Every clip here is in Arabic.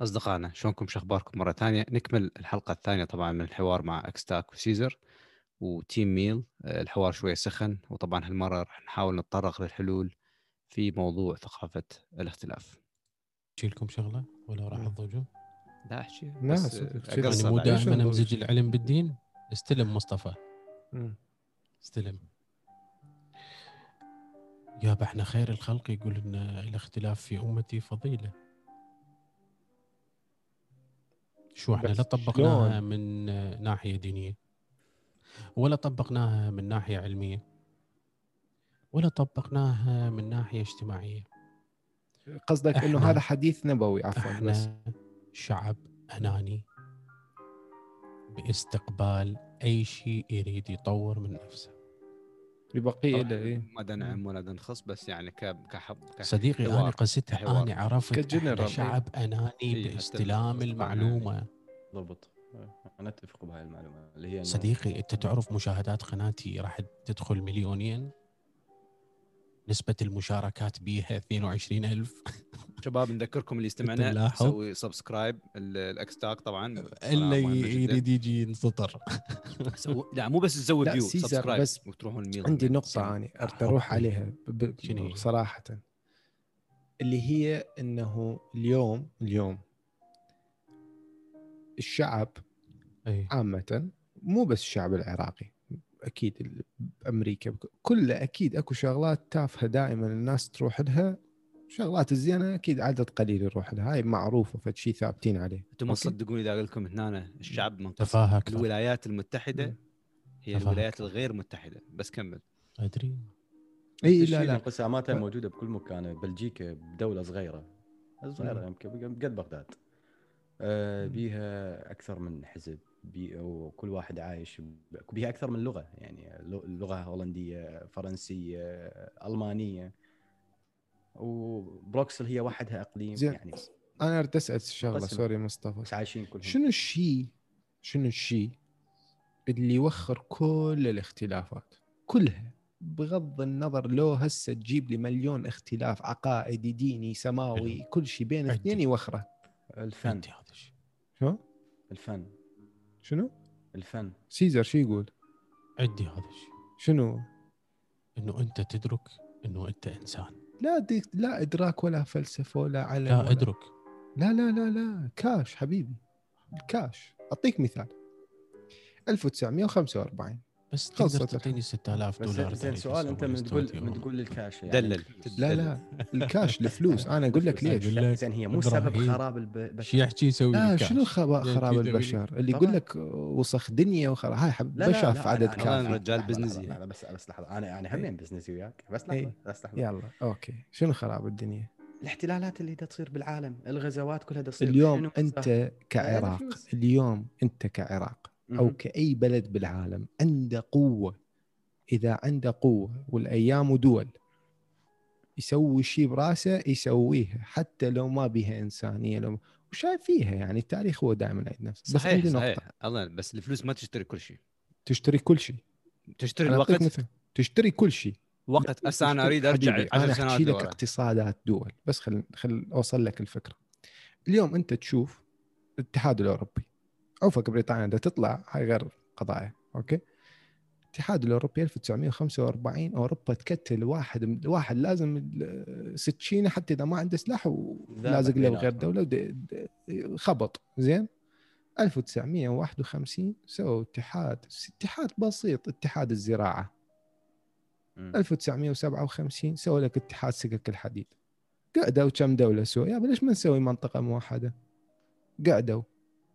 أصدقائنا شلونكم شو أخباركم مرة ثانية نكمل الحلقة الثانية طبعا من الحوار مع أكستاك وسيزر وتيم ميل الحوار شوية سخن وطبعا هالمرة راح نحاول نتطرق للحلول في موضوع ثقافة الاختلاف لكم شغلة ولا راح مم. تضوجون؟ لا احكي لا، بس يعني مو دائما؟ امزج العلم بالدين استلم مصطفى مم. استلم يابا إحنا خير الخلق يقول إن الاختلاف في أمتي فضيلة شو إحنا بس لا طبقناها شلون؟ من ناحية دينية ولا طبقناها من ناحية علمية ولا طبقناها من ناحية اجتماعية. قصدك إنه هذا حديث نبوي عفوا بس. إحنا شعب أناني باستقبال أي شيء يريد يطور من نفسه. له إيه. ما دا نعم ولا دا نخص بس يعني ك كحب كح- صديقي حوار. قصدها حوار. أنا عرفت إحنا إيه. شعب أناني إيه، باستلام المعلومة ضبط أنا أتفق بهاي المعلومة اللي هي صديقي أنت تعرف مشاهدات قناتي راح تدخل مليونين نسبة المشاركات بيها 22000 شباب نذكركم اللي يستمعنا تلاحظ؟ يسوي subscribe ال- الأكستاك طبعا قناة الا مهمة ي- جداً. يريد يجي ينسطر سو... لا مو بس تسوي view subscribe بس وتروحون الميل عندي نقطة أنا أردت أروح حبي. عليها ب-؟ صراحة اللي هي أنه اليوم اليوم الشعب اي عامة مو بس الشعب العراقي أكيد ال- بأمريكا بك- كله أكيد أكو شغلات تافهة دائما الناس تروح لها شغلات الزينة أكيد عدد قليل يروح لها. هاي معروفة فشي ثابتين عليه. أنتم ما أوكي. تصدقوني إذا أقول لكم هنا الشعب منقسم. الولايات المتحدة. هي تفاهم. الولايات الغير متحدة. بس كمل. أدري. إي لا لا. انقساماتها ف- موجودة بكل مكان. بلجيكا دوله صغيرة. صغيرة. يمكن قد بغداد. آه، مم. بيها أكثر من حزب. بي وكل واحد عايش ب- بيها أكثر من لغة. يعني لغة هولندية فرنسية ألمانية. وبروكسل هي وحدها أقليم زين. يعني. أنا أردت أسأل شغلة مقسمة. sorry مصطفى. بس عايشين كلهم. شنو الشيء شنو الشيء اللي يوخر كل الاختلافات؟ كلها. بغض النظر لو هسه تجيب لي مليون اختلاف عقائدي ديني سماوي كل شيء بين. اثنين يوخره. الفن. هذا الشيء. شو؟ الفن. شنو؟ الفن. سيزر شو يقول؟ عندي هذا الشيء. شنو؟ إنه أنت تدرك إنه أنت إنسان. لا دي لا إدراك ولا فلسفة ولا علم لا ولا ادرك. لا لا لا لا. كاش حبيبي. الكاش أعطيك مثال. 1945 بس خلصت تقدر. تعطيني 6000 بس دولار زين سؤال أنت من تقول. من تقول الكاش يعني دلل لا لا الكاش الفلوس أنا أقول لك ليش زين هي مو. سبب خراب البشر شو يحكي يسوي لا؟ شنو خراب البشر اللي. يقول لك وسخ دنيا وخراب هاي حب لا لا بشر لا في عدد كافي. كافي رجال بزنسي. لا بس بس لحظة أنا أنا همين بزنسي وياك بس لحظة إيه. بس لحظة يلا أوكي شنو خراب الدنيا الاحتلالات اللي دا تصير بالعالم الغزوات كلها دا تصير اليوم أنت كعراق. اليوم أنت كعراق أو. كأي بلد بالعالم عنده قوة. إذا عنده قوة والأيام دول يسوي شيء براسه يسويه حتى لو ما بيها إنسانية لو وشايف فيها يعني التاريخ هو دائما عيد نفسه. بس صحيح عندي صحيح. نقطة. الله بس الفلوس ما تشتري كل شيء. تشتري كل شيء. تشتري الوقت؟ مثل تشتري كل شيء. وقت. هسه أنا أريد أرجع حبيبي، 10 أنا سنوات أحكي لك اقتصادات دول. بس خل خل أوصل لك الفكرة. اليوم أنت تشوف الاتحاد الأوروبي. عوفك بريطانيا ده تطلع هاي غير قضايا أوكي؟ الاتحاد الأوروبي 1945 أوروبا تكتل واحد واحد لازم سكينه حتى إذا ما عنده سلاح ولازق له بيناتهم. دولة خبط. زين؟ 1951 سووا اتحاد اتحاد بسيط اتحاد الزراعة. مم. 1957 سووا لك اتحاد سكك الحديد. قعدوا كم دولة سووا؟ يا ليش ما نسوي منطقة موحدة؟ قعدوا.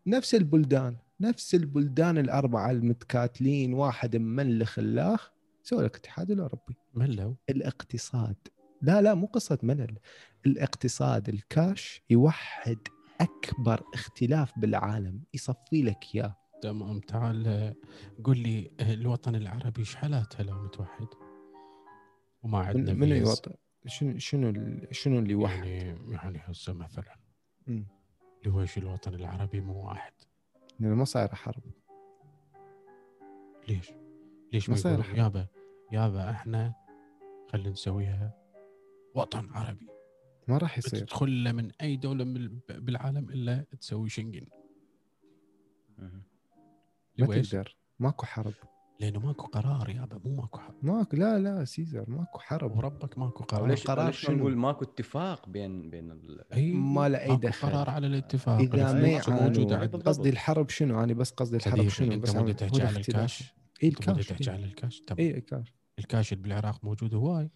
نفس البلدان نفس البلدان الأربعة المتكاتلين واحد مملخ الاخ سووا لك الاتحاد الأوروبي. ملوا. الاقتصاد. لا لا مو قصة ملل. الاقتصاد الكاش يوحد أكبر اختلاف بالعالم. يصفي لك إياه. تمام تعال قول لي آه، الوطن العربي شحالات هلا متوحد؟ وما عندنا من. يوطن شنو شنو شنو اللي يوحد؟ يعني يعني هسه مثلا. مم. ليش الوطن العربي مو واحد لأنه ما صايره حرب ليش؟ ليش ما صاير حرب. يابا يابا إحنا خلينا نسويها وطن عربي ما راح يصير بتدخل له من أي دولة من بالعالم إلا تسوي مهم. ما؟ تقدر ماكو حرب لأنه ماكو قرار يابا مو ماكو حرب. ماكو لا لا سيزر ماكو حرب. وربك ماكو قرار. ليش القرار ليش؟ نقول ماكو اتفاق بين بين ال... اي ما له ماكو دخل. قرار على الاتفاق. إذا ما موجوده قصدي الحرب شنو؟ أنا بس قصدي الحرب شنو أنت بس مو عن- تحكي على الاختلاف. الكاش اي أنت الكاش تحكي إيه. على الكاش تمام. اي الكاش. الكاش اللي بالعراق موجود هواي.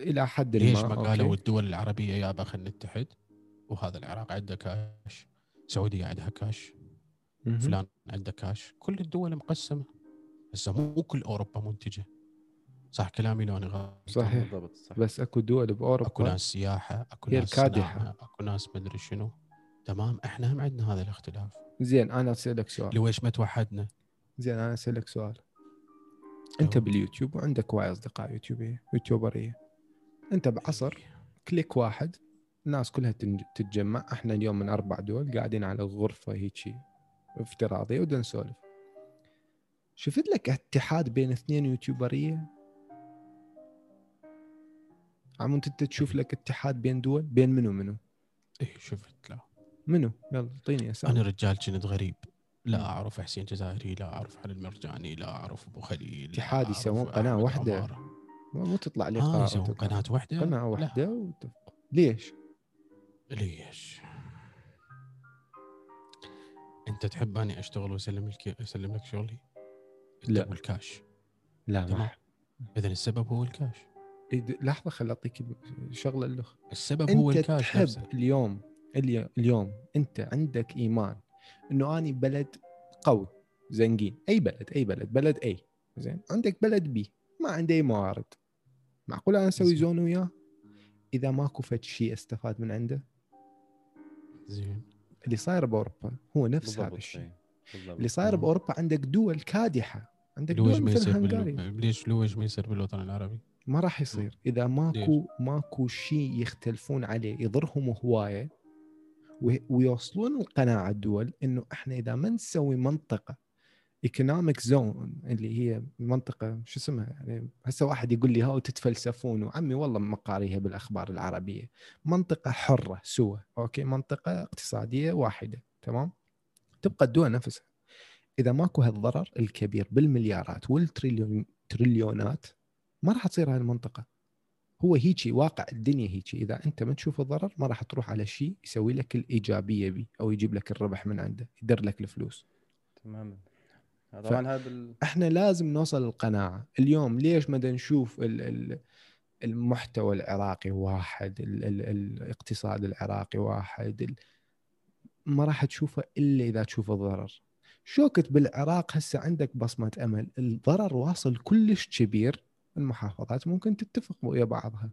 إلى حد ليش ما ما okay. قالوا الدول العربية يابا خلينا نتحد؟ وهذا العراق عنده كاش السعوديه عندها كاش. فلان عنده كاش كل الدول مقسمة. هسه مو كل أوروبا منتجة. صح كلامي لو أنا غلط. صحيح. بالضبط صح بس أكو دول أكو باوروبا ناس سياحة أكو هي ناس الكادحة. صناعه أكو ناس مدري شنو. تمام؟ إحنا هم عندنا هذا الاختلاف. زين أنا أسألك سؤال. لويش ما توحدنا؟ زين أنا أسألك سؤال. أنت. باليوتيوب وعندك وايد أصدقاء يوتيوبيه يوتيوبرية. أنت بعصر كليك واحد الناس كلها تتجمع. إحنا اليوم من أربع دول قاعدين على غرفه هيجي. افتراضيه ودنا نسولف شفت لك اتحاد بين اثنين يوتيوبرية عم انت تشوف لك اتحاد بين دول بين منو منو اي إيه، شفت لا منو يلا اعطيني أسامي أنا رجال كنت غريب لا. أعرف حسين جزائري لا أعرف علي المرجاني لا أعرف أبو خليل اتحاد يسوون واحدة. عمارة. مو تطلع لي قراءة يسوون. قناة واحدة قناة. واحدة. ليش؟ ليش أنت تحب أني أشتغل وأسلم لك أسلم لك شغلي؟ لا. لا الكاش لا. ما اذا السبب هو الكاش. إيه د- لحظة خل أعطيك شغلة اللخ السبب هو انت الكاش تحب نفسه. اليوم الي- اليوم أنت عندك إيمان إنه أني بلد قوي زنقين. أي بلد أي بلد. بلد اي زين؟ عندك بلد بي ما عنده أي موارد. معقول أنا أسوي. zone وياه؟ إذا ماكو فد شيء أستفاد من عنده؟ زين. اللي صاير بأوروبا هو نفس هذا الشيء إيه. بالضبط. اللي صاير. بأوروبا عندك دول كادحة عندك دول ما مثل يصير هنغاريا. ليش لويش ما يصير بالوطن العربي؟ ما راح يصير إذا ماكو ماكو شيء يختلفون عليه يضرهم هواية ويوصلون القناعة الدول إنه إحنا إذا ما نسوي منطقة economic zone اللي هي منطقة شو اسمها؟ يعني هسه واحد يقول لي هاو تتفلسفون. وعمي والله ما قاريها بالأخبار العربية. منطقة حرة سوا okay؟ منطقة اقتصادية واحدة تمام؟ تبقى الدول نفسها. إذا ماكو هالضرر الكبير بالمليارات والتريليون تريليونات ما راح تصير هاي المنطقة. هو هيجي واقع الدنيا هيجي. إذا أنت ما تشوف الضرر ما راح تروح على شيء يسوي لك الإيجابية بي أو يجيب لك الربح من عنده يدر لك الفلوس. تماما. طبعا هذا بال... إحنا لازم نوصل للقناعة. اليوم ليش ما نشوف ال ال المحتوى العراقي واحد ال ال الاقتصاد العراقي واحد ال ما راح تشوفه إلا إذا تشوف الضرر. شوكت بالعراق هسه عندك بصمة أمل؟ الضرر واصل كلش كبير. المحافظات ممكن تتفق ويا بعضها.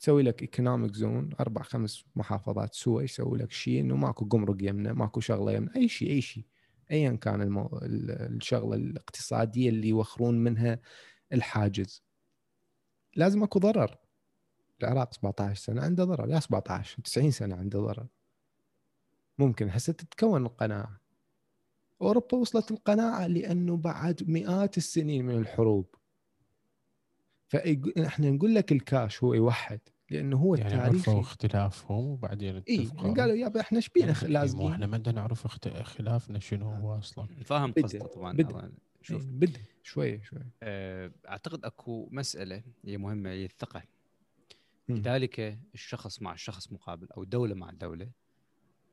تسوي لك economic zone أربع خمس محافظات سوا يسوي لك شيء إنه ماكو قمرق يمنا ماكو شغلة يمنا أي شيء أي شيء. ايا كان المو... ال- الشغلة الاقتصادية اللي يوخرون منها الحاجز. لازم أكو ضرر. العراق 17 سنة عنده ضرر. يا 17 90 سنة عنده ضرر. ممكن هسه تتكون القناعة. أوروبا وصلت القناعة لأنه بعد مئات السنين من الحروب. فاحنا نقول لك الكاش هو يوحد لأنه هو يعني التاريخي عرفوا اختلافهم وبعدين اتفقوا قالوا يابا إحنا إيش بينا يعني مو لازمين؟ إحنا ما بدنا نعرف اخت... خلافنا شنو هو أصلا؟ فاهم بدأ- قصده طبعا بدأ. شوف. إيه، بدا شوية شوية آه، أعتقد أكو مسألة هي مهمة هي الثقة. لذلك الشخص مع الشخص مقابل أو دولة مع الدولة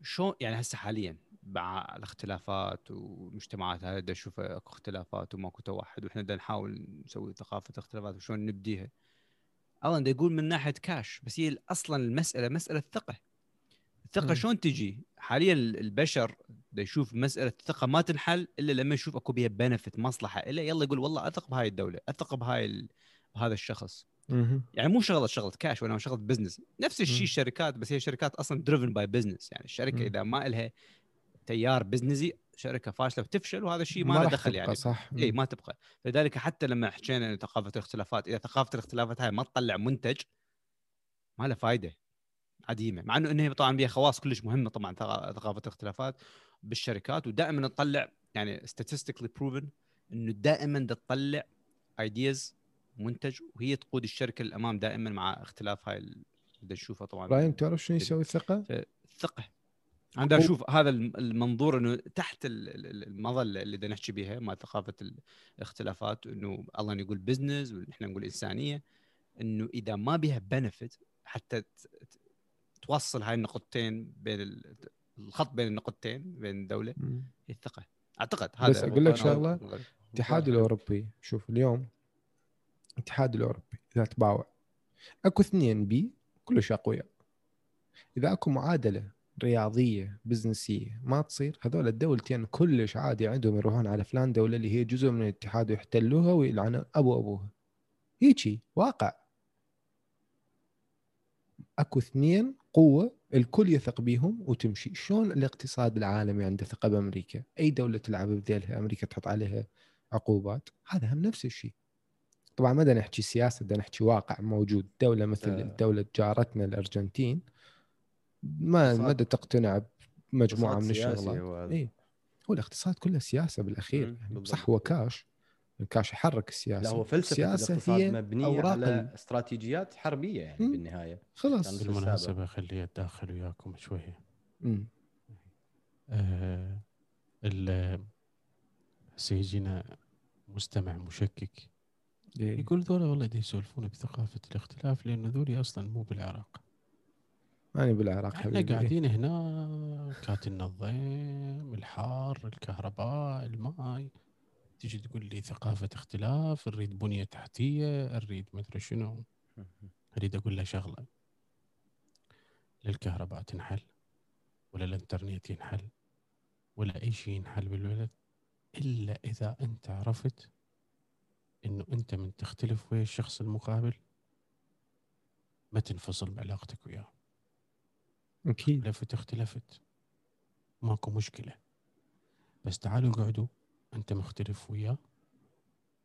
شو يعني هسه حاليا مع الاختلافات والمجتمعات دا أشوف اكو اختلافات وماكو توحد وإحنا بدنا نحاول نسوي ثقافة اختلافات وشلون نبديها اولا دا يقول من ناحية كاش بس هي أصلا المسألة مسألة ثقة الثقة. شلون تجي حاليا البشر دا يشوف مسألة الثقة ما تنحل إلا لما يشوف أكو بيها benefit مصلحة إلا يلا يقول والله أثق بهاي الدولة أثق بهاي ال... بهذا الشخص. يعني مو شغلة شغلة كاش ولا شغلة business نفس الشيء. الشركات بس هي شركات أصلا driven by business يعني الشركة. إذا ما لها تيار business ي شركة فاشلة بتفشل وهذا الشيء ما, ما له دخل يعني. صح. إي ما تبقى. لذلك حتى لما حكينا ثقافة الاختلافات إذا ثقافة الاختلافات هاي ما تطلع منتج ما له فائده عديمة. مع إنه هي طبعا بها خواص كلش مهمة طبعا ثقا- ثقافة الاختلافات بالشركات ودائما تطلع يعني statistically proven إنه دائما تطلع ideas منتج وهي تقود الشركة للأمام دائما مع اختلاف هاي اللي نشوفها طبعا. إبراهيم تعرف شنو يسوي الثقة؟ الثقه أنا أشوف هذا الم- المنظور إنه تحت ال- ال- ال- المظلة اللي بدنا نحكي بها مع ثقافة الاختلافات إنه الله يقول business ونحن نقول إنسانية إنه إذا ما بها بنفيت حتى توصل هاي النقطتين بين ال- الخط بين النقطتين بين الدولة. هي الثقة أعتقد هذا بس أقول لك شغلة. الاتحاد الأوروبي شوف اليوم الاتحاد الأوروبي إذا تباوع أكو اثنين بي كلش أقوياء إذا أكو معادلة رياضية بزنسية ما تصير. هذول الدولتين كلش عادي عندهم يروحون على فلان دوله اللي هي جزء من الاتحاد ويحتلوها ويلعنوا أبو أبوها. هيجي واقع. أكو اثنين قوة الكل يثق بيهم وتمشي. شلون الاقتصاد العالمي عنده ثقة بأمريكا؟ أي دولة تلعب بذيلها؟ أمريكا تحط عليها عقوبات. هذا هم نفس الشيء. طبعا ما نحكي سياسة بدنا نحكي واقع موجود. دولة مثل آه. دوله جارتنا الأرجنتين ما ما تقتنع بمجموعة من الشغلات. اي هو الاقتصاد كله سياسة بالأخير. مم، يعني. صح هو كاش. الكاش يحرك السياسة. لا هو فلسفة السياسة الاقتصاد هي مبنية أوراق على ال- استراتيجيات حربية يعني مم. بالنهاية. خلاص. بالمناسبه خلي اتداخل وياكم شوية مم. آه ال- هسه يجينا مستمع مشكك. إيه. يقول ذولا والله دي يسولفون بثقافة الاختلاف لأنه ذولي أصلا مو بالعراق. أنا بالعراق إحنا حبيبي. إيه. قاعدين هنا كاتلنا الضيم الحار الكهرباء الماي. تيجي تقول لي ثقافة اختلاف نريد بنية تحتية نريد مدري شنو. أريد أقول له شغلة. لا الكهرباء تنحل ولا الإنترنت ينحل ولا أي شيء ينحل بالبلد إلا إذا أنت عرفت إنه أنت من تختلف ويا الشخص المقابل ما تنفصل بعلاقتك وياه. أكيد. اختلفت اختلفت. ماكو مشكلة. بس تعالوا اقعدوا أنت مختلف وياه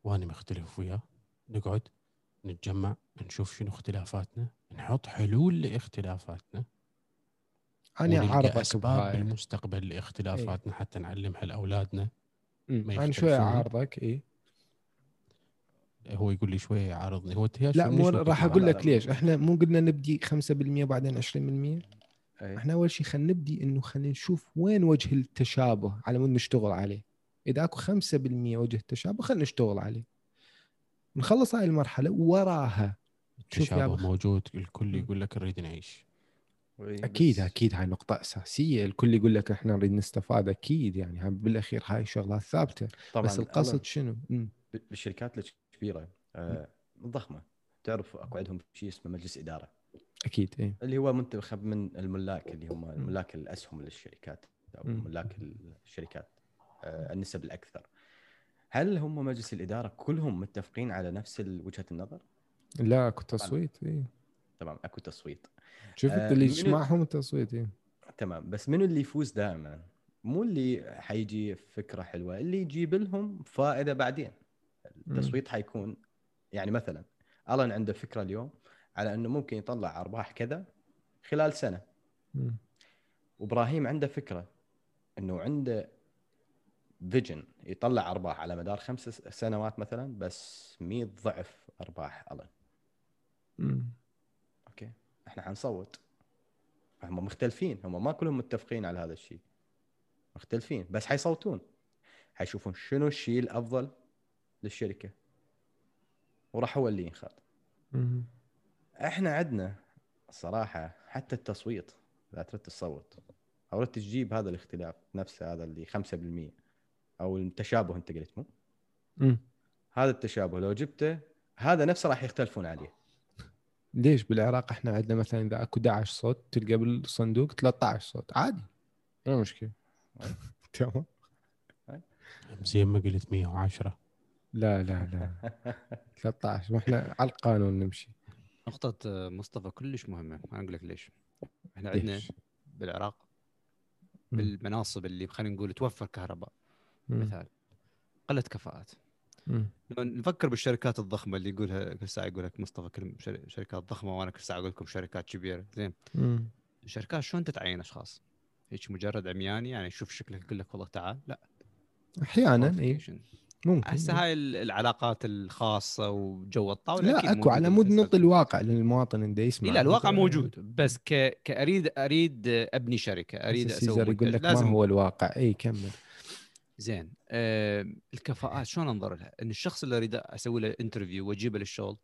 وأنا مختلف وياه نقعد نتجمع نشوف شنو اختلافاتنا. نحط حلول لاختلافاتنا. أنا اعارضك أسباب بالمستقبل لاختلافاتنا حتى نعلمها لأولادنا. ما أنا شوية يختلفون. اعارضك اي هو يقول لي شوية يعارضني هو لا مو راح أقول لك. ليش. إحنا مو قلنا نبدي 5% بعدين 20% أي. إحنا أول شيء خلينا نبدي إنه خلينا نشوف وين وجه التشابه على مود نشتغل عليه. إذا أكو 5% وجه تشابه خلينا نشتغل عليه. نخلص هاي المرحلة وراها. التشابه موجود الكل. يقول لك نريد نعيش. أكيد أكيد هاي نقطة أساسية. الكل يقول لك إحنا نريد نستفاد أكيد يعني. بالأخير هاي شغلات ثابتة. طبعا بس القصد شنو؟ بالشركات الكبيرة آه، الضخمة. تعرف أكو عندهم شيء اسمه مجلس إدارة. أكيد اي اللي هو منتخب من الملاك اللي هم ملاك الأسهم للشركات أو. ملاك الشركات آه، النسب الأكثر. هل هم مجلس الإدارة كلهم متفقين على نفس وجهة النظر؟ لا أكو تصويت اي تمام أكو تصويت. شفت آه، اللي يجمعهم التصويت اي تمام بس منو اللي يفوز دائما؟ مو اللي حيجي فكرة حلوة اللي يجيب لهم فائدة بعدين. التصويت حيكون يعني مثلا ألن عنده فكرة اليوم على أنه ممكن يطلع أرباح كذا خلال سنة. وإبراهيم عنده فكرة أنه عنده vision يطلع أرباح على مدار خمس سنوات مثلا بس 100 ضعف أرباح ألن. أوكي؟ إحنا حنصوت. هم مختلفين. هم ما كلهم متفقين على هذا الشيء. مختلفين. بس حيصوتون. حيشوفون شنو الشيء الأفضل للشركة. وراح هو اللي ينخاض مم. إحنا عندنا الصراحه حتى التصويت إذا تريد تصوت أو تريد تجيب هذا الاختلاف نفسه هذا اللي 5% أو التشابه أنت قلت مو. هذا التشابه لو جبته هذا نفسه راح يختلفون عليه. ليش؟ بالعراق إحنا عندنا مثلا إذا أكو 11 صوت تلقى بالصندوق 13 صوت عادي. ما مشكلة. تمام. زي ما قلت 110 لا لا لا. 13 وإحنا على القانون نمشي. نقطة آه، مصطفى كلش مهمة أنا أقول لك ليش إحنا عندنا؟ بالعراق. بالمناصب اللي خلينا نقول توفر كهرباء. مثال قلة كفاءات. لما نفكر بالشركات الضخمة اللي يقولها كل ساعة يقول لك مصطفى شر- شركات ضخمة وأنا كل ساعة أقول لكم شركات كبيرة زين. الشركات شلون تتعين أشخاص؟ هيك مجرد عمياني يعني يشوف شكلك يقول لك والله تعال لا أحيانا إي. ممكن هسه هاي ال- العلاقات الخاصة وجو الطاولة لا أكو على مود نط الواقع للمواطن اللي يسمع لا الواقع. موجود بس ك... كأريد أريد أبني شركة أريد أسوي يقول لك لازم ما هو الواقع إي كمل زين آه الكفاءات شلون أنظر لها؟ إن الشخص اللي أريد أسوي له interview وأجيبه للشغل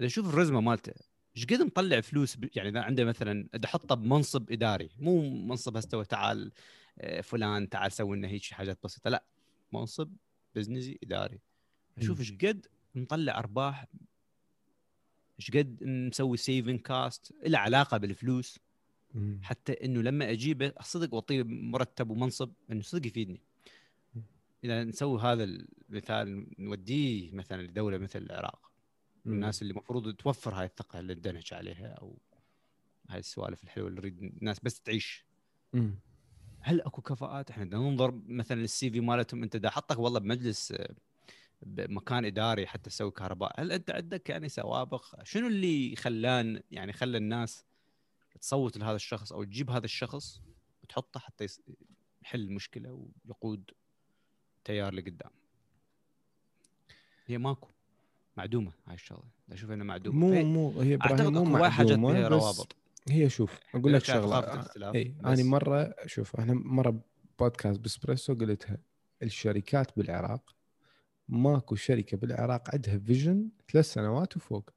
أشوف الرزمة مالته إيش قد مطلع فلوس ب... يعني إذا عنده مثلا إذا احطه بمنصب إداري مو منصب هسه تعال آه، فلان تعال سوي لنا هيك حاجات بسيطة لا منصب business ي إداري أشوف. إيش قد مطلع أرباح إيش قد مسوي saving cost له علاقة بالفلوس مم. حتى إنه لما أجيبه صدق واعطيه مرتب ومنصب إنه صدق يفيدني إذا نسوي هذا المثال نوديه مثلا لدولة مثل العراق مم. الناس اللي المفروض توفر هاي الثقة اللي ندنش عليها أو هاي السوالف الحلوة اللي نريد الناس بس تعيش مم. هل أكو كفاءات؟ إحنا بدنا ننظر مثلا للسي في مالتهم. أنت دا حطك والله بمجلس بمكان إداري حتى تسوي كهرباء هل أنت عندك يعني سوابق؟ شنو اللي خلان يعني خلى الناس تصوت لهذا الشخص أو تجيب هذا الشخص وتحطه حتى يحل المشكلة ويقود تيار لقدام؟ هي ماكو. معدومة هاي الشغلة. أشوف إنها معدومة. مو مو هي أعتقد مو واحد روابط. هي شوف أقول لك شغلة أنا مرة شوف إحنا مرة بودكاست بسبريسو قلتها الشركات بالعراق ماكو شركة بالعراق عندها فيجن ثلاث سنوات وفوق.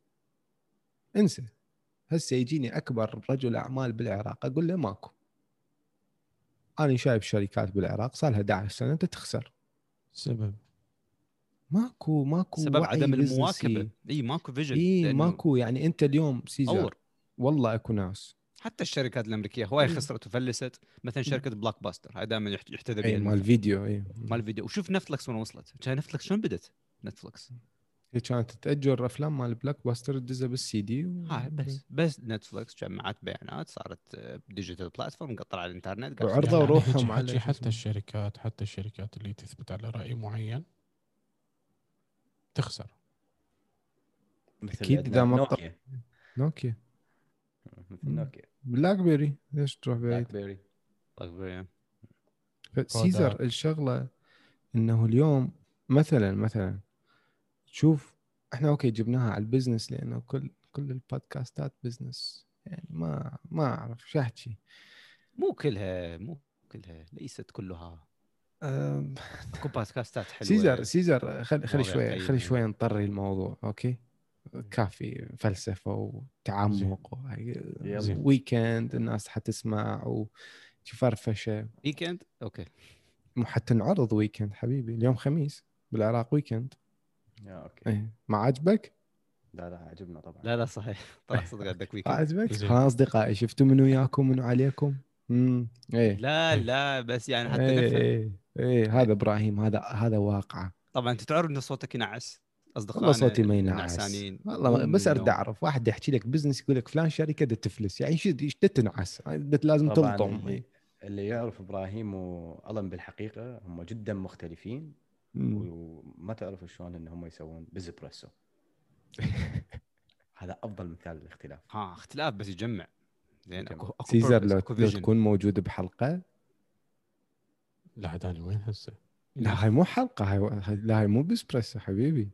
انسى. هسه يجيني أكبر رجل أعمال بالعراق أقول له ماكو. أنا شايف شركات بالعراق صار لها 11 سنه أنت تخسر. سبب. ماكو ماكو سبب عدم. المواكبة. إي ماكو vision إي ماكو يعني أنت اليوم سيزر أور. والله أكو ناس. حتى الشركات الأمريكية هواي مم. خسرت وفلست مثلا شركة بلوكباستر هاي دائما يحتذى بها اي مال المثل. فيديو اي مال الفيديو وشوف نتفلكس وين وصلت. كان نتفلكس شلون بدت نتفلكس. هي كانت تأجر أفلام مال بلوكباستر تدزها بالسي دي و... هاي بس بس نتفلكس جمعت بيانات صارت digital platform قطر على الإنترنت وعرضوا تشتغل. روحهم على حتى. الشركات حتى الشركات اللي تثبت على رأي معين تخسر. عندنا إذا ما نوكيا نوكيا مثل. نوكيا بلاك بيري ليش تروح بعيد؟ بلاك بيري طيب، سيزر كوداك. الشغلة إنه اليوم مثلا مثلا شوف إحنا أوكي جبناها على ال business لأنه كل كل البودكاستات business. يعني ما ما أعرف شو أحكي. مو كلها مو كلها ليست كلها. أكو بودكاستات حلوة. سيزر سيزر خلي خلي شوي. خلي شوي نطري الموضوع أوكي؟ كافي فلسفة وتعمق. weekend الناس حتسمع وفرفشه weekend أوكي. مو حتى نعرض weekend حبيبي اليوم خميس بالعراق weekend يا أوكي. إيه. ما عجبك؟ لا لا عجبنا طبعا. لا لا صحيح. طلع صدق عندك weekend عجبك؟ ها أصدقائي شفتوا منو وياكم منو عليكم؟ امم إيه. لا لا بس يعني حتى إيه إيه, إيه. هذا إبراهيم هذا هذا واقعة. طبعا أنت تعرف إن صوتك ينعس؟ أصدقائنا والله صوتي ما ينعس والله بس أرد. أعرف واحد يحكي لك business يقول لك فلان شركة دا تفلس يعني شو تنعس لازم تلطم اللي, يعرف إبراهيم وألم بالحقيقة هم جدا مختلفين مم. وما تعرف شلون إن هم يسوون بزبريسو هذا أفضل مثال للاختلاف ها اختلاف بس يجمع زين. اكو أكو سيزر لو, لو. تكون موجود بحلقة لا عاد أنا وين هسه؟ لا هاي مو حلقة هاي هاي- لا هاي مو بسبريسو حبيبي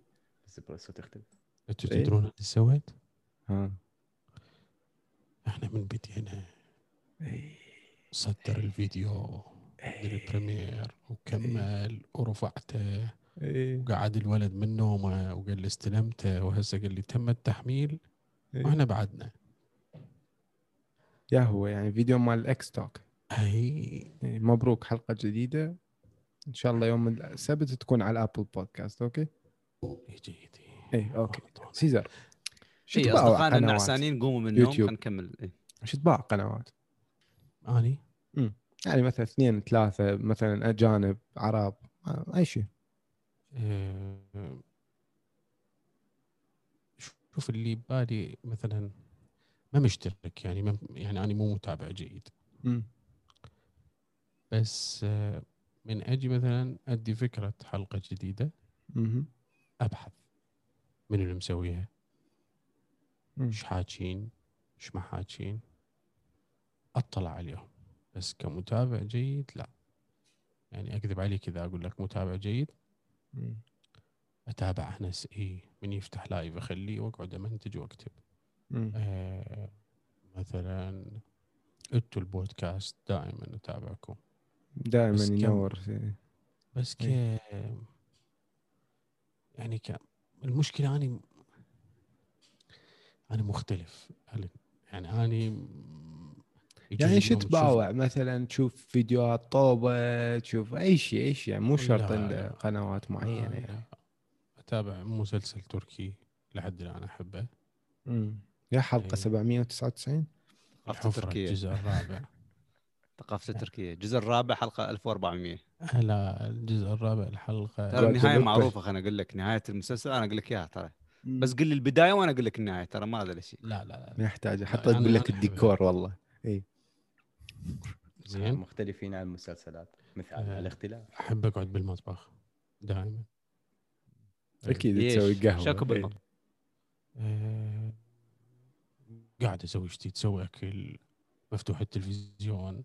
بزبريسو تختلف أنتوا. تدرون اللي سويت؟ ها إحنا من بدينا. صدر الفيديو من ال Premiere وكمل ورفعته. وقعد الولد من نومه وقال لي استلمته وهسه قال لي تم التحميل. وإحنا بعدنا يا هو يعني فيديو مال ال X Talk اي مبروك حلقه جديده ان شاء الله يوم السبت تكون على Apple Podcast أوكي يجي يجي إيه، okay. غلطوني. سيزر شو اي تباع أصدقائنا قنوات النعسانين قوموا من النوم. خلينا نكمل إيه. شو تباع قنوات أني يعني مثلا اثنين ثلاثة مثلا أجانب عرب أي شيء آه، شوف اللي ببالي مثلا ما مشترك يعني ما يعني أنا مو متابع جيد مم. بس آه، من أجي مثلا أدي فكرة حلقة جديدة مهم. أبحث من اللي مسويها. إيش حاكين إيش ما حاكين أطلع عليهم بس كمتابع جيد لا يعني أكذب عليك إذا أقول لك متابع جيد مم. أتابع انس اي من يفتح لايف أخليه وأقعد أمنتج وأكتب. آه مثلا أنتوا البودكاست دائما أتابعكم دائما بس كم- ينور. بس ك إيه. يعني ك المشكلة أني أنا مختلف. يعني أني يعني شو تباوع مثلا تشوف فيديوهات طوبة تشوف أي شيء أي شيء يعني مو شرط. قنوات معينة آه، يعني. لا. أتابع مسلسل تركي لحد الآن أحبه مم. يا حلقة إيه. 799 ثقافة الحفرة الجزء الرابع ثقافة التركية الجزء الرابع حلقة 1400 لا الجزء الرابع الحلقة. ترى النهاية. معروفة خليني أقول لك. نهاية المسلسل أنا أقول لك إياها ترى. بس قل لي البداية وأنا أقول لك النهاية ترى ما هذا الشيء لا لا لا ما يحتاج. حتى أنا- تقول لك أنا الديكور والله. زين. مختلفين عن المسلسلات. مثال آه. الاختلاف. أحب أقعد بالمطبخ دائما. أكيد ليش؟ تسوي قهوة. شاكو إيه. بالمطبخ. آه، قاعد أسوي شتي تسوي أكل مفتوح التلفزيون.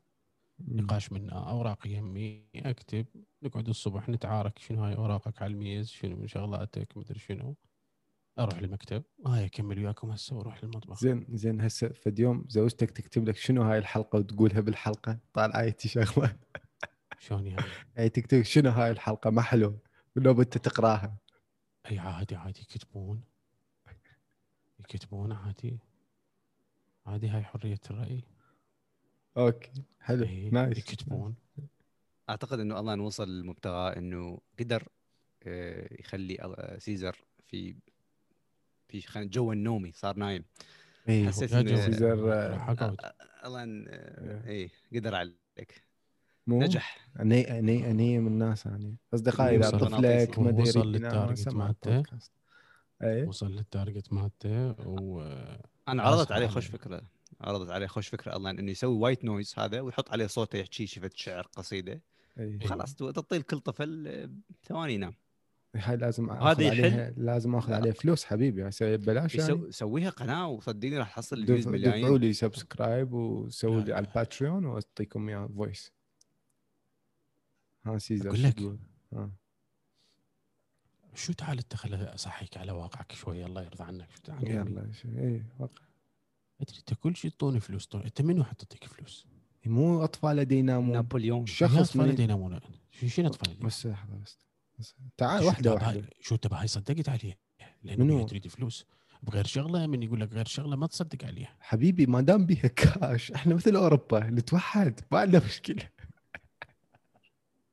نقاش منه اوراق يمي أكتب نقعد الصبح نتعارك شنو هاي أوراقك على الميز شنو من شغلاتك مدري شنو. أروح المكتب. هاي اكمل وياكم هسه وأروح للمطبخ زين زين هسه فد يوم زوجتك تكتب لك شنو هاي الحلقة وتقولها بالحلقة؟ طالعة ايتي شغلة. شلون يعني يعني تكتب شنو هاي الحلقة؟ ما حلو. ولو انت تقراها. أي عادي عادي يكتبون. يكتبون عادي. عادي هاي حرية الرأي. okay حلو إي، nice. يكتبون. أعتقد إنه الله نوصل للمبتغى إنه قدر آه، يخلي آه، سيزر في في خلينا جو النومي صار نايم. اي حسيت جو سيزر، راح أقعد. الله ان اي قدر عليك. مو؟ نجح. أني أني أني من الناس يعني. أصدقائي إذا وصل- طفلك ما أدري وصل للتارجت مالته. اي وصل لل target مالته و أنا عرضت عليه عليه. خوش فكرة. عرضت عليه خوش فكرة الله إنه يسوي white noise هذا ويحط عليه صوته يحكي شفت شعر قصيدة اي خلاص تعطيه لكل طفل ثواني ينام هاي لازم هذا آخذ يحل. عليها لازم آخذ. عليه فلوس حبيبي أسوي ببلاش يعني سويها قناة وصدقني راح تحصل views دفع- دفعوا ملايين لي subscribe وسووا لي على. ال Patreon وأعطيكم اياه voice ها سيزر أقول شو لك. ها. شو تعال انت خل اصحيك على واقعك شوي الله يرضى عنك شو تعال يلا شو- اي واقع. ادري انت كل شيء تعطوني فلوس طوني. أنت منو حطيتك فلوس؟ مو أطفال دي ينامون نابليون شخص أطفال من ينامون شو شنو أطفال؟ بس لحظة بس, بس. تعال واحدة تبع- واحدة شو تبع هاي صدقت عليه لأنه منو؟ هي تريد فلوس بغير شغلة من يقول لك غير شغلة ما تصدق عليها حبيبي ما دام بيها كاش إحنا مثل أوروبا نتوحد ما عندنا مشكلة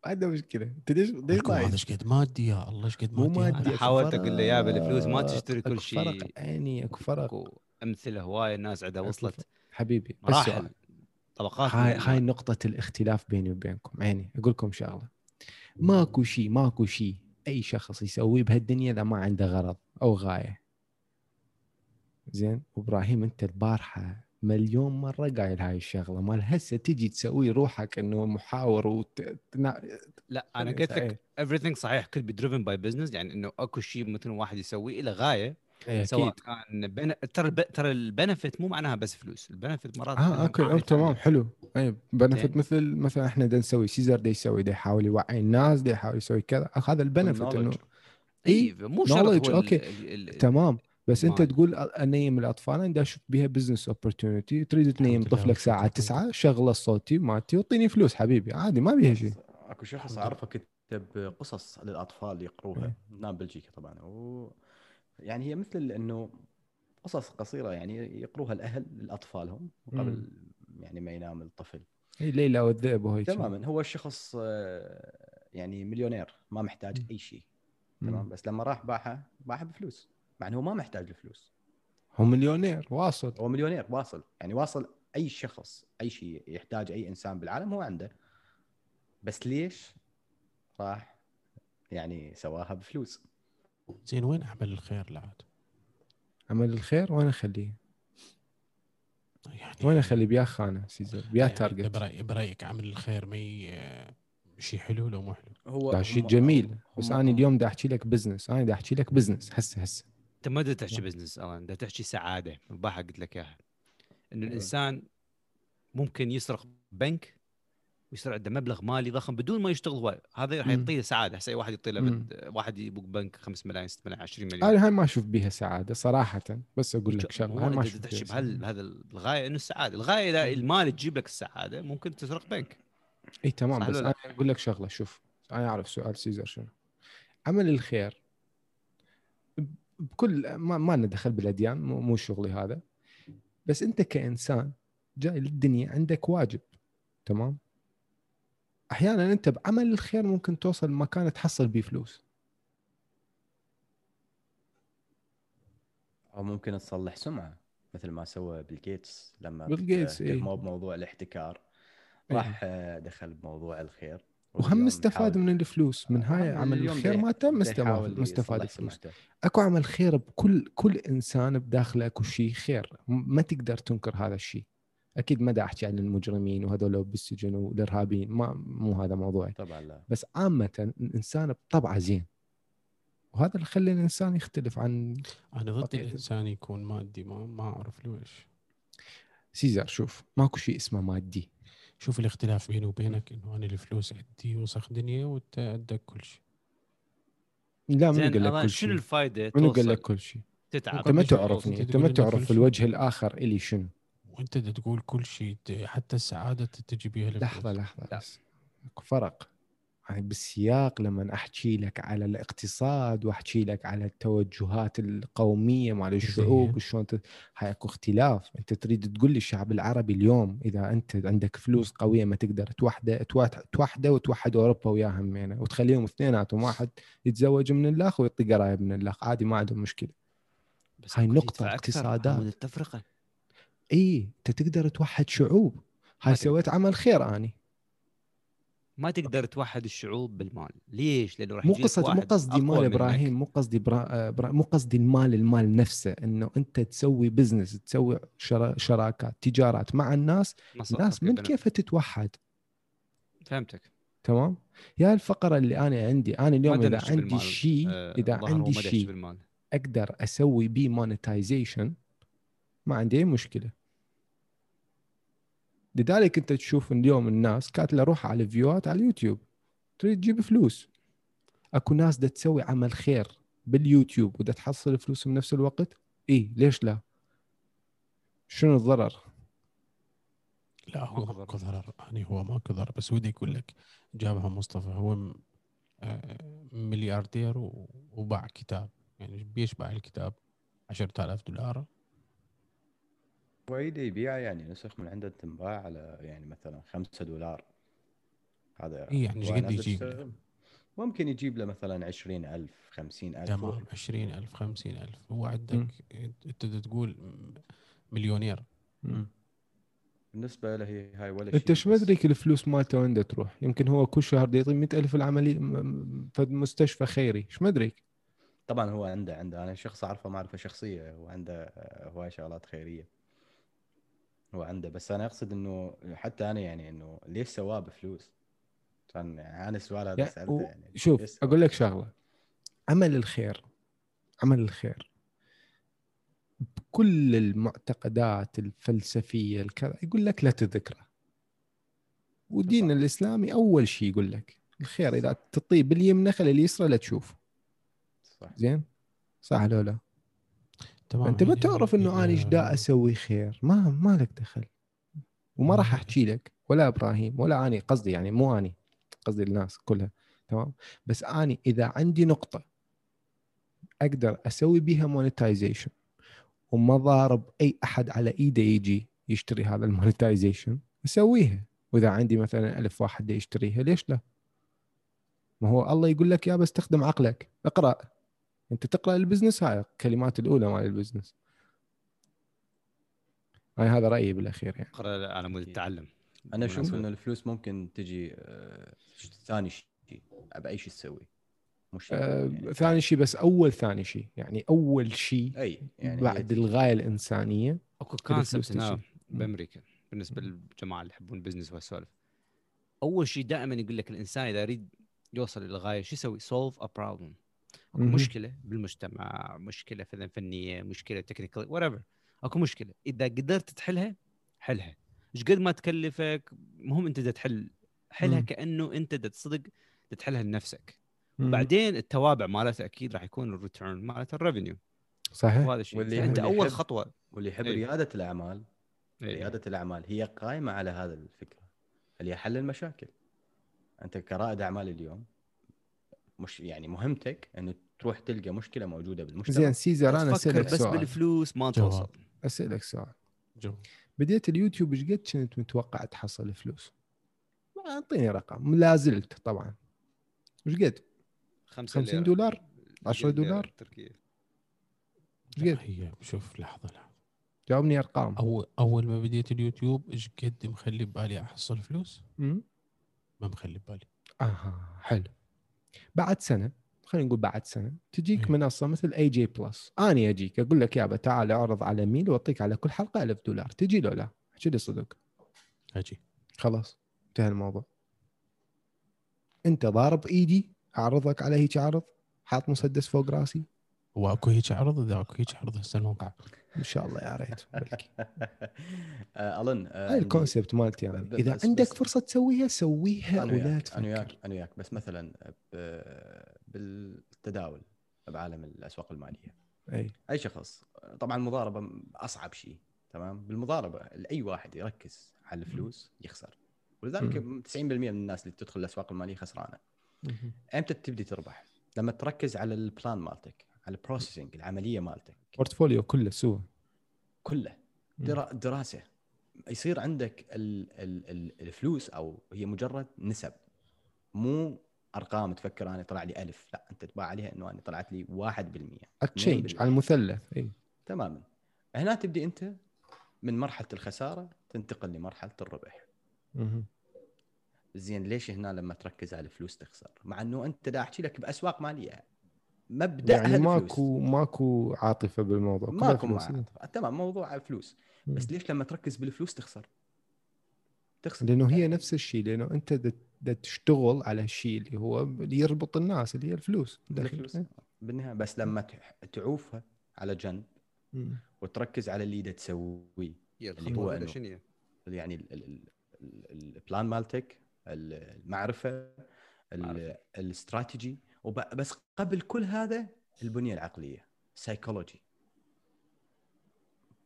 ما عندنا مشكلة أنت ليش ليش هذا؟ إيش قد مادي يا الله إيش قد مو مادي مادي حاولت. أقول له يا بالفلوس ما تشتري كل شيء. فرق عيني أكو فرق أمثلة هواية الناس عندها وصلت حبيبي بس سؤال. طبقات هاي من هاي نقطة الاختلاف بيني وبينكم. عيني أقول لكم شغلة. ماكو شيء ماكو شيء أي شخص يسويه بهالدنيا إذا ما عنده غرض أو غاية. زين؟ وإبراهيم أنت البارحة مليون مرة قايل هاي الشغلة. مال هسه تجي تسوي روحك إنه محاور وت... تنا... لا أنا قلت. لك everything صحيح. كل be driven by business يعني إنه أكو شيء مثل واحد يسويه له غاية. إيه سواء أكيد كان بن... ترى الب... ترى ال benefit مو معناها بس فلوس ال benefit مرات آه okay أو تمام. حلو اي benefit زين. مثل مثلا إحنا دا نسوي سيزر دا يسوي دا يحاول يوعي الناس دا يحاول يسوي كذا هذا ال benefit إنه. إي مو شرط okay. ال... ال... تمام بس أنت تقول انيم الأطفال أنا أشوف بها business opportunity تريد تنيم طفلك ساعة الحمد تسعة شغله صوتي مالتي واعطيني فلوس حبيبي عادي ما بيها شيء أكو شخص اعرفه كتب قصص للأطفال يقروها إيه. نام بلجيكا طبعا و يعني هي مثل إنه قصص قصيرة يعني يقروها الأهل لأطفالهم قبل يعني ما ينام الطفل. هي ليلى والذئب وهي تماما. هو الشخص آه، يعني مليونير ما محتاج أي شيء تمام. بس لما راح باعها باعها بفلوس. مع إنه هو ما محتاج الفلوس. هو مليونير واصل. هو مليونير واصل. يعني واصل أي شخص أي شيء يحتاج أي إنسان بالعالم هو عنده. بس ليش راح يعني سواها بفلوس؟ زين وين أعمل الخير لعاد؟ عمل الخير وين أخليه؟ يعني وين أخليه بيا خانة سيزر بيا يعني target برأي برايك عمل الخير ما شيء حلو لو مو حلو. هو شيء جميل. بس أنا اليوم دا أحكي لك business أنا دا أحكي لك business هسه هسه. أنت ما بدك تحكي business ألان. بدك تحكي سعادة. البارحه قلت لك إياها. إنه الإنسان ممكن يسرق بنك ويصير عنده مبلغ مالي ضخم بدون ما يشتغل هو هذا راح. يعطيه سعادة. أي واحد يعطي له واحد يبوك بنك 5 ملايين 6 ملايين 20 مليون. أنا هاي ما أشوف بيها سعادة صراحة بس أقول لك شغلة. ما أشوف تحكي. بهذا الغاية إنه السعادة. الغاية إذا المال تجيب لك السعادة ممكن تسرق بنك. إي تمام بس أنا؟ أقول لك شغلة. شوف أنا أعرف سؤال سيزر شنو. عمل الخير. بكل ما, ما لنا دخل بالأديان مو, مو شغلي هذا. بس أنت كإنسان جاي للدنيا عندك واجب تمام؟ أحيانا أنت بعمل الخير ممكن توصل مكان تحصل بيه فلوس. أو ممكن تصلح سمعة مثل ما سوى بيل جيتس لما بيل جيتس، إيه. مو بموضوع الاحتكار. إيه. راح آه، دخل بموضوع الخير. وهم استفاد من الفلوس. من هاي عمل الخير ما تم استفاد يحاول مستفاد يصلح فلوس. سمعته. أكو عمل خير بكل كل إنسان بداخله أكو شيء خير. ما تقدر تنكر هذا الشيء. أكيد ما دا احكي عن المجرمين وهذول بالسجن والإرهابيين. ما مو هذا موضوعي. طبعا لا. بس عامة الإنسان بطبعه زين. وهذا اللي خلى الإنسان يختلف عن أنا ضد. الإنسان يكون مادي ما ما أعرف ليش. سيزر شوف ماكو شيء اسمه مادي. شوف الاختلاف بيني وبينك إنه أنا الفلوس عندي وسخ دنيا وأنت عندك كل شيء. لا من قال لك كل شنو شيء. الفائده منو قال لك كل شيء. تتعب؟ أنت ما تعرفني أنت ما تعرف. الوجه الآخر إلي شنو. وانت دا تقول كل شيء حتى السعادة تجي بها. لحظة لحظة لا. بس اكو فرق يعني بالسياق لما أحكي لك على الاقتصاد وأحكي لك على التوجهات القومية مال الشعوب. وشلون ت- هاي اكو اختلاف أنت تريد تقول لي الشعب العربي اليوم إذا أنت عندك فلوس قوية ما تقدر توحده توحد- توحده وتوحد أوروبا وياها همينه وتخليهم اثنيناتهم واحد يتزوج من الأخ ويعطي قرايب من الأخ عادي ما عندهم مشكلة بس هاي أكثر، اقتصادات. التفرقة إي أنت تقدر توحد شعوب. هاي سويت عمل خير أني. ما تقدر توحد الشعوب بالمال. ليش؟ لأنه راح مو قصدي مو قصدي مال. إبراهيم مو قصدي برا... برا... مو قصدي المال المال نفسه إنه أنت تسوي business تسوي شرا... شراكات تجارات مع الناس. الناس من كيف تتوحد؟ فهمتك. تمام؟ يا الفقرة اللي أنا عندي أنا اليوم إذا عندي. شيء آه، إذا عندي شيء أقدر أسوي بيه monetization ما عندي أي مشكلة. لذلك أنت تشوف اليوم الناس كاتله روحها على ال view ات على اليوتيوب. تريد تجيب فلوس. أكو ناس دا تسوي عمل خير باليوتيوب ودا تحصل فلوس بنفس الوقت؟ اي ليش لا؟ شنو الضرر؟ لا هو ماكو ضرر يعني هو ماكو ضرر بس ودي أقول لك جابها مصطفى. هو آه، ملياردير وباع كتاب. يعني بيشبع الكتاب 10000 دولار. وايد يبيع يعني نسخ من عنده تنباع على يعني مثلا 5 دولار. هذا إيه يعني وأنا قد يجيب. له؟ ممكن يجيب له مثلا 20000 50000 تمام 20000 50000 هو عندك انت تقول م- مليونير بالنسبة له هي هاي ولا شيء انت إيش بس. مدريك الفلوس مالته وين تروح؟ يمكن هو كل شهر يعطي 100000 العملية فد مستشفى خيري. إيش مدريك طبعا هو عنده عنده. أنا شخص أعرفه معرفه شخصية. هو عنده آه، هواي شغلات خيرية. هو عنده بس أنا أقصد إنه حتى أنا يعني إنه ليش سواه بفلوس؟ كان يعني أنا السؤال هذا سألته يعني شوف أقول لك؟ شغلة. عمل الخير عمل الخير. بكل المعتقدات الفلسفية الكذا يقول لك لا تذكره. ودين. الإسلامي أول شيء يقول لك الخير إذا تطيب باليمنى خلي اليسرى لا تشوف صح. زين؟ صح لو لا؟ تمام. أنت ما تعرف إنه أنا إيش دا أسوي خير؟ ما ما لك دخل. وما راح أحكي لك ولا إبراهيم ولا أني قصدي يعني مو أني قصدي الناس كلها تمام؟ بس أني إذا عندي نقطة أقدر أسوي بيها monetization وما ضارب أي أحد على إيده يجي يشتري هذا ال monetization أسويها. وإذا عندي مثلا ألف واحد يشتريها ليش لا؟ ما هو الله يقول لك يا بس استخدم عقلك. اقرأ. انت تقرأ ال business هاي الكلمات الأولى مال ال business. هاي هذا رأيي بالأخير يعني. أقرأ على مود التعلم أنا أشوف. انه الفلوس ممكن تجي آه، ثاني شيء بأي شيء تسوي. مش آه يعني. ثاني شيء بس أول ثاني شيء يعني أول شيء أي يعني بعد الغاية الإنسانية أكو concept. بأمريكا بالنسبة للجماعة اللي يحبون ال business وهالسوالف. أول شيء دائما يقول لك الإنسان إذا يريد يوصل للغاية شو يسوي؟ solve a problem. مشكلة بالمجتمع مشكلة فن- فنية مشكلة technical whatever أكو مشكلة. إذا قدرت تحلها حلها. إيش قد ما تكلفك مهم أنت دا تحل. حلها مم. كأنه أنت دا تصدق دا تحلها لنفسك. مم. بعدين التوابع مالتها أكيد راح يكون ال return مالت ال revenue صحيح. وهذا الشيء. واللي- أنت أول خطوة. واللي يحب إيه. ريادة الأعمال إيه. ريادة الأعمال هي قائمة على هذا الفكرة. اللي هي حل المشاكل. أنت كرائد أعمال اليوم مش يعني مهمتك إنه تروح تلقى مشكلة موجودة بالمجتمع. زين سيزر أنا تفكر أسألك بس سؤال. بالفلوس ما جواب. توصل. أسألك سؤال. جو بديت اليوتيوب إيش قد كنت متوقع تحصل فلوس؟ ما أعطيني رقم. لا زلت طبعا. إيش قد؟ 50 50 دولار؟ 10 دولار؟ تركيا إيش قد؟ هي شوف لحظة لحظة. جاوبني أرقام. اول أول ما بديت اليوتيوب إيش قد مخلي ببالي أحصل فلوس؟ ما مخلي ببالي. أها حلو. بعد سنة خلينا نقول بعد سنة تجيك إيه. منصه مثل AJ Plus اني اجيك أقول لك يابا تعال أعرض على ميل وأعطيك على كل حلقة 1000 دولار. تجي لو لا؟ احكي لي صدق؟ أجي. خلاص انتهى الموضوع. انت ضارب إيدي أعرضك على هيك عرض حاط مسدس فوق راسي. هو اكو هيك عرض إذا أكو هيك عرض هسه الموقع إن شاء الله يا ريت. آه، ألن آه، هاي الكونسبت مالتي ب- إذا بس- عندك بس- فرصة تسويها سويها أنا ولا وياك أنا وياك أنا وياك. بس مثلا بالتداول بعالم الأسواق المالية. أي. أي شخص. طبعا المضاربة أصعب شيء تمام؟ بالمضاربة أي واحد يركز على الفلوس يخسر. ولذلك 90% من الناس اللي تدخل الأسواق المالية خسرانة. أمتى تبدي تربح؟ لما تركز على ال plan مالتك. ال processing العملية مالتك. portfolio كله سوى. كله. درا دراسة. يصير عندك ال ال ال الفلوس أو هي مجرد نسب. مو أرقام تفكر أنا طلع لي ألف. لا أنت تباوع عليها إنه أنا طلعت لي 1% exchange 2%. على المثلث إي. تماما. هنا تبدي أنت من مرحلة الخسارة تنتقل لمرحلة الربح. مهم. زين ليش هنا لما تركز على الفلوس تخسر؟ مع إنه أنت دا أحكي لك بأسواق مالية. مبدا يعني الفلوس. ماكو ماكو عاطفة بالموضوع ماكو. معاطفة. تمام موضوع فلوس بس ليش لما تركز بالفلوس تخسر تخسر لأنه هي نفس الشيء لأنه أنت دا- تشتغل على الشيء اللي هو اللي يربط الناس اللي هي الفلوس. الفلوس بالنهاية بس لما تعوفها على جنب. وتركز على اللي دا تسويه هي اللي هو هي؟ يعني ال- ال- ال- ال- ال plan مالتك المعرفة. الاستراتيجي وب- بس قبل كل هذا البنية العقلية سايكولوجي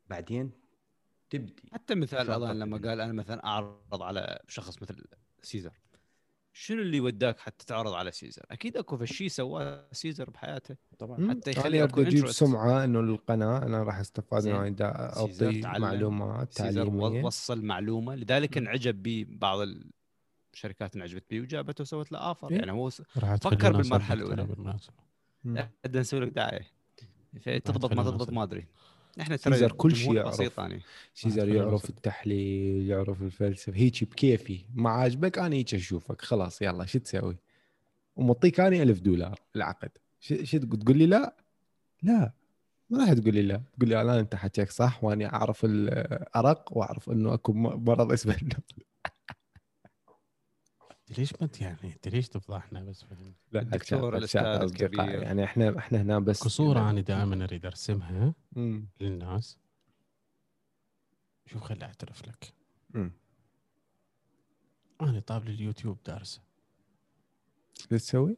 بعدين تبدي حتى مثال أعطاك لما؟ قال أنا مثلا أعرض على شخص مثل سيزر شنو اللي وداك حتى تعرض على سيزر؟ أكيد أكو فد شي سواه سيزر بحياته طبعا مم. حتى يخلي اريد أجيب. سمعة إنه القناة أنا راح أستفاد دا سيزر اعطي. معلومات سيزر تعليمية وصل معلومة لذلك. انعجب به بعض الشركات انعجبت به وجابته وسوت له offer إيه. يعني هو فكر. بالمناسبة. مم. بدنا نسوي لك دعاية فتضبط ما تضبط. ما أدري إحنا ترى سيزر كل شيء يعرف. بسيط يعني سيزر يعرف. التحليل يعرف الفلسفة هيك بكيفي ما عاجبك أنا هيك أشوفك خلاص يلا شو تسوي ومعطيك أنا ألف دولار العقد شو تقول لي لا لا ما راح تقول لي لا تقول لي الان أنت حكيك صح واني أعرف الارق وأعرف إنه أكو مرض اسمه ليش ما ت- يعني أنت ليش تفضحنا بس لا الدكتور. الكبير. يعني إحنا إحنا هنا بس كصورة أنا دائما أريد أرسمها مم. للناس شوف خلي أعترف لك مم. أنا طابل اليوتيوب دارسة شو تسوي؟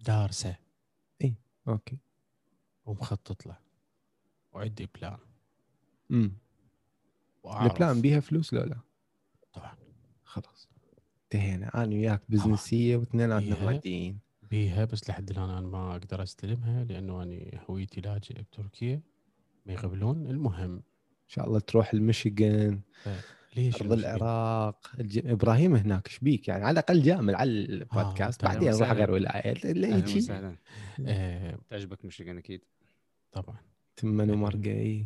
دارسة أوكي ومخطط له وعندي plan امم. ال plan بيها فلوس لو لا طبعا خلاص انتهينا أنا وياك بزنسية واثنيناتنا. ماديين بيها؟ بس لحد الآن أنا ما أقدر أستلمها لأنه أنا هويتي لاجئ بتركيا ما يقبلون. المهم. إن شاء الله تروح الميشيغان ليش أرض؟ العراق. الج... إبراهيم هناك إيش بيك يعني؟ على الأقل جامل على البودكاست. أهلا بعدين نروح. غير ولاية. اللي أهلا وسهلا. آه تعجبك مشيغان أكيد. طبعا. تمن ومرقي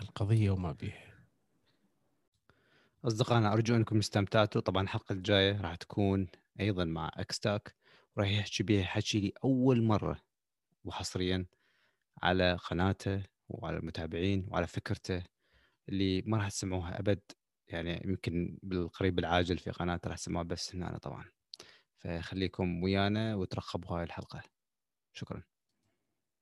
القضية وما بيها. أصدقائنا أرجو أنكم استمتعتوا. طبعا الحلقة الجاية راح تكون أيضا مع إكستاك وراح يحكي بها حكي لي اول مرة وحصريا على قناته وعلى المتابعين وعلى فكرته اللي ما راح تسمعوها أبد. يعني يمكن بالقريب العاجل في قناته راح تسمعوها بس هنا طبعا. فخليكم ويانا وترقبوا هاي الحلقة. شكرا.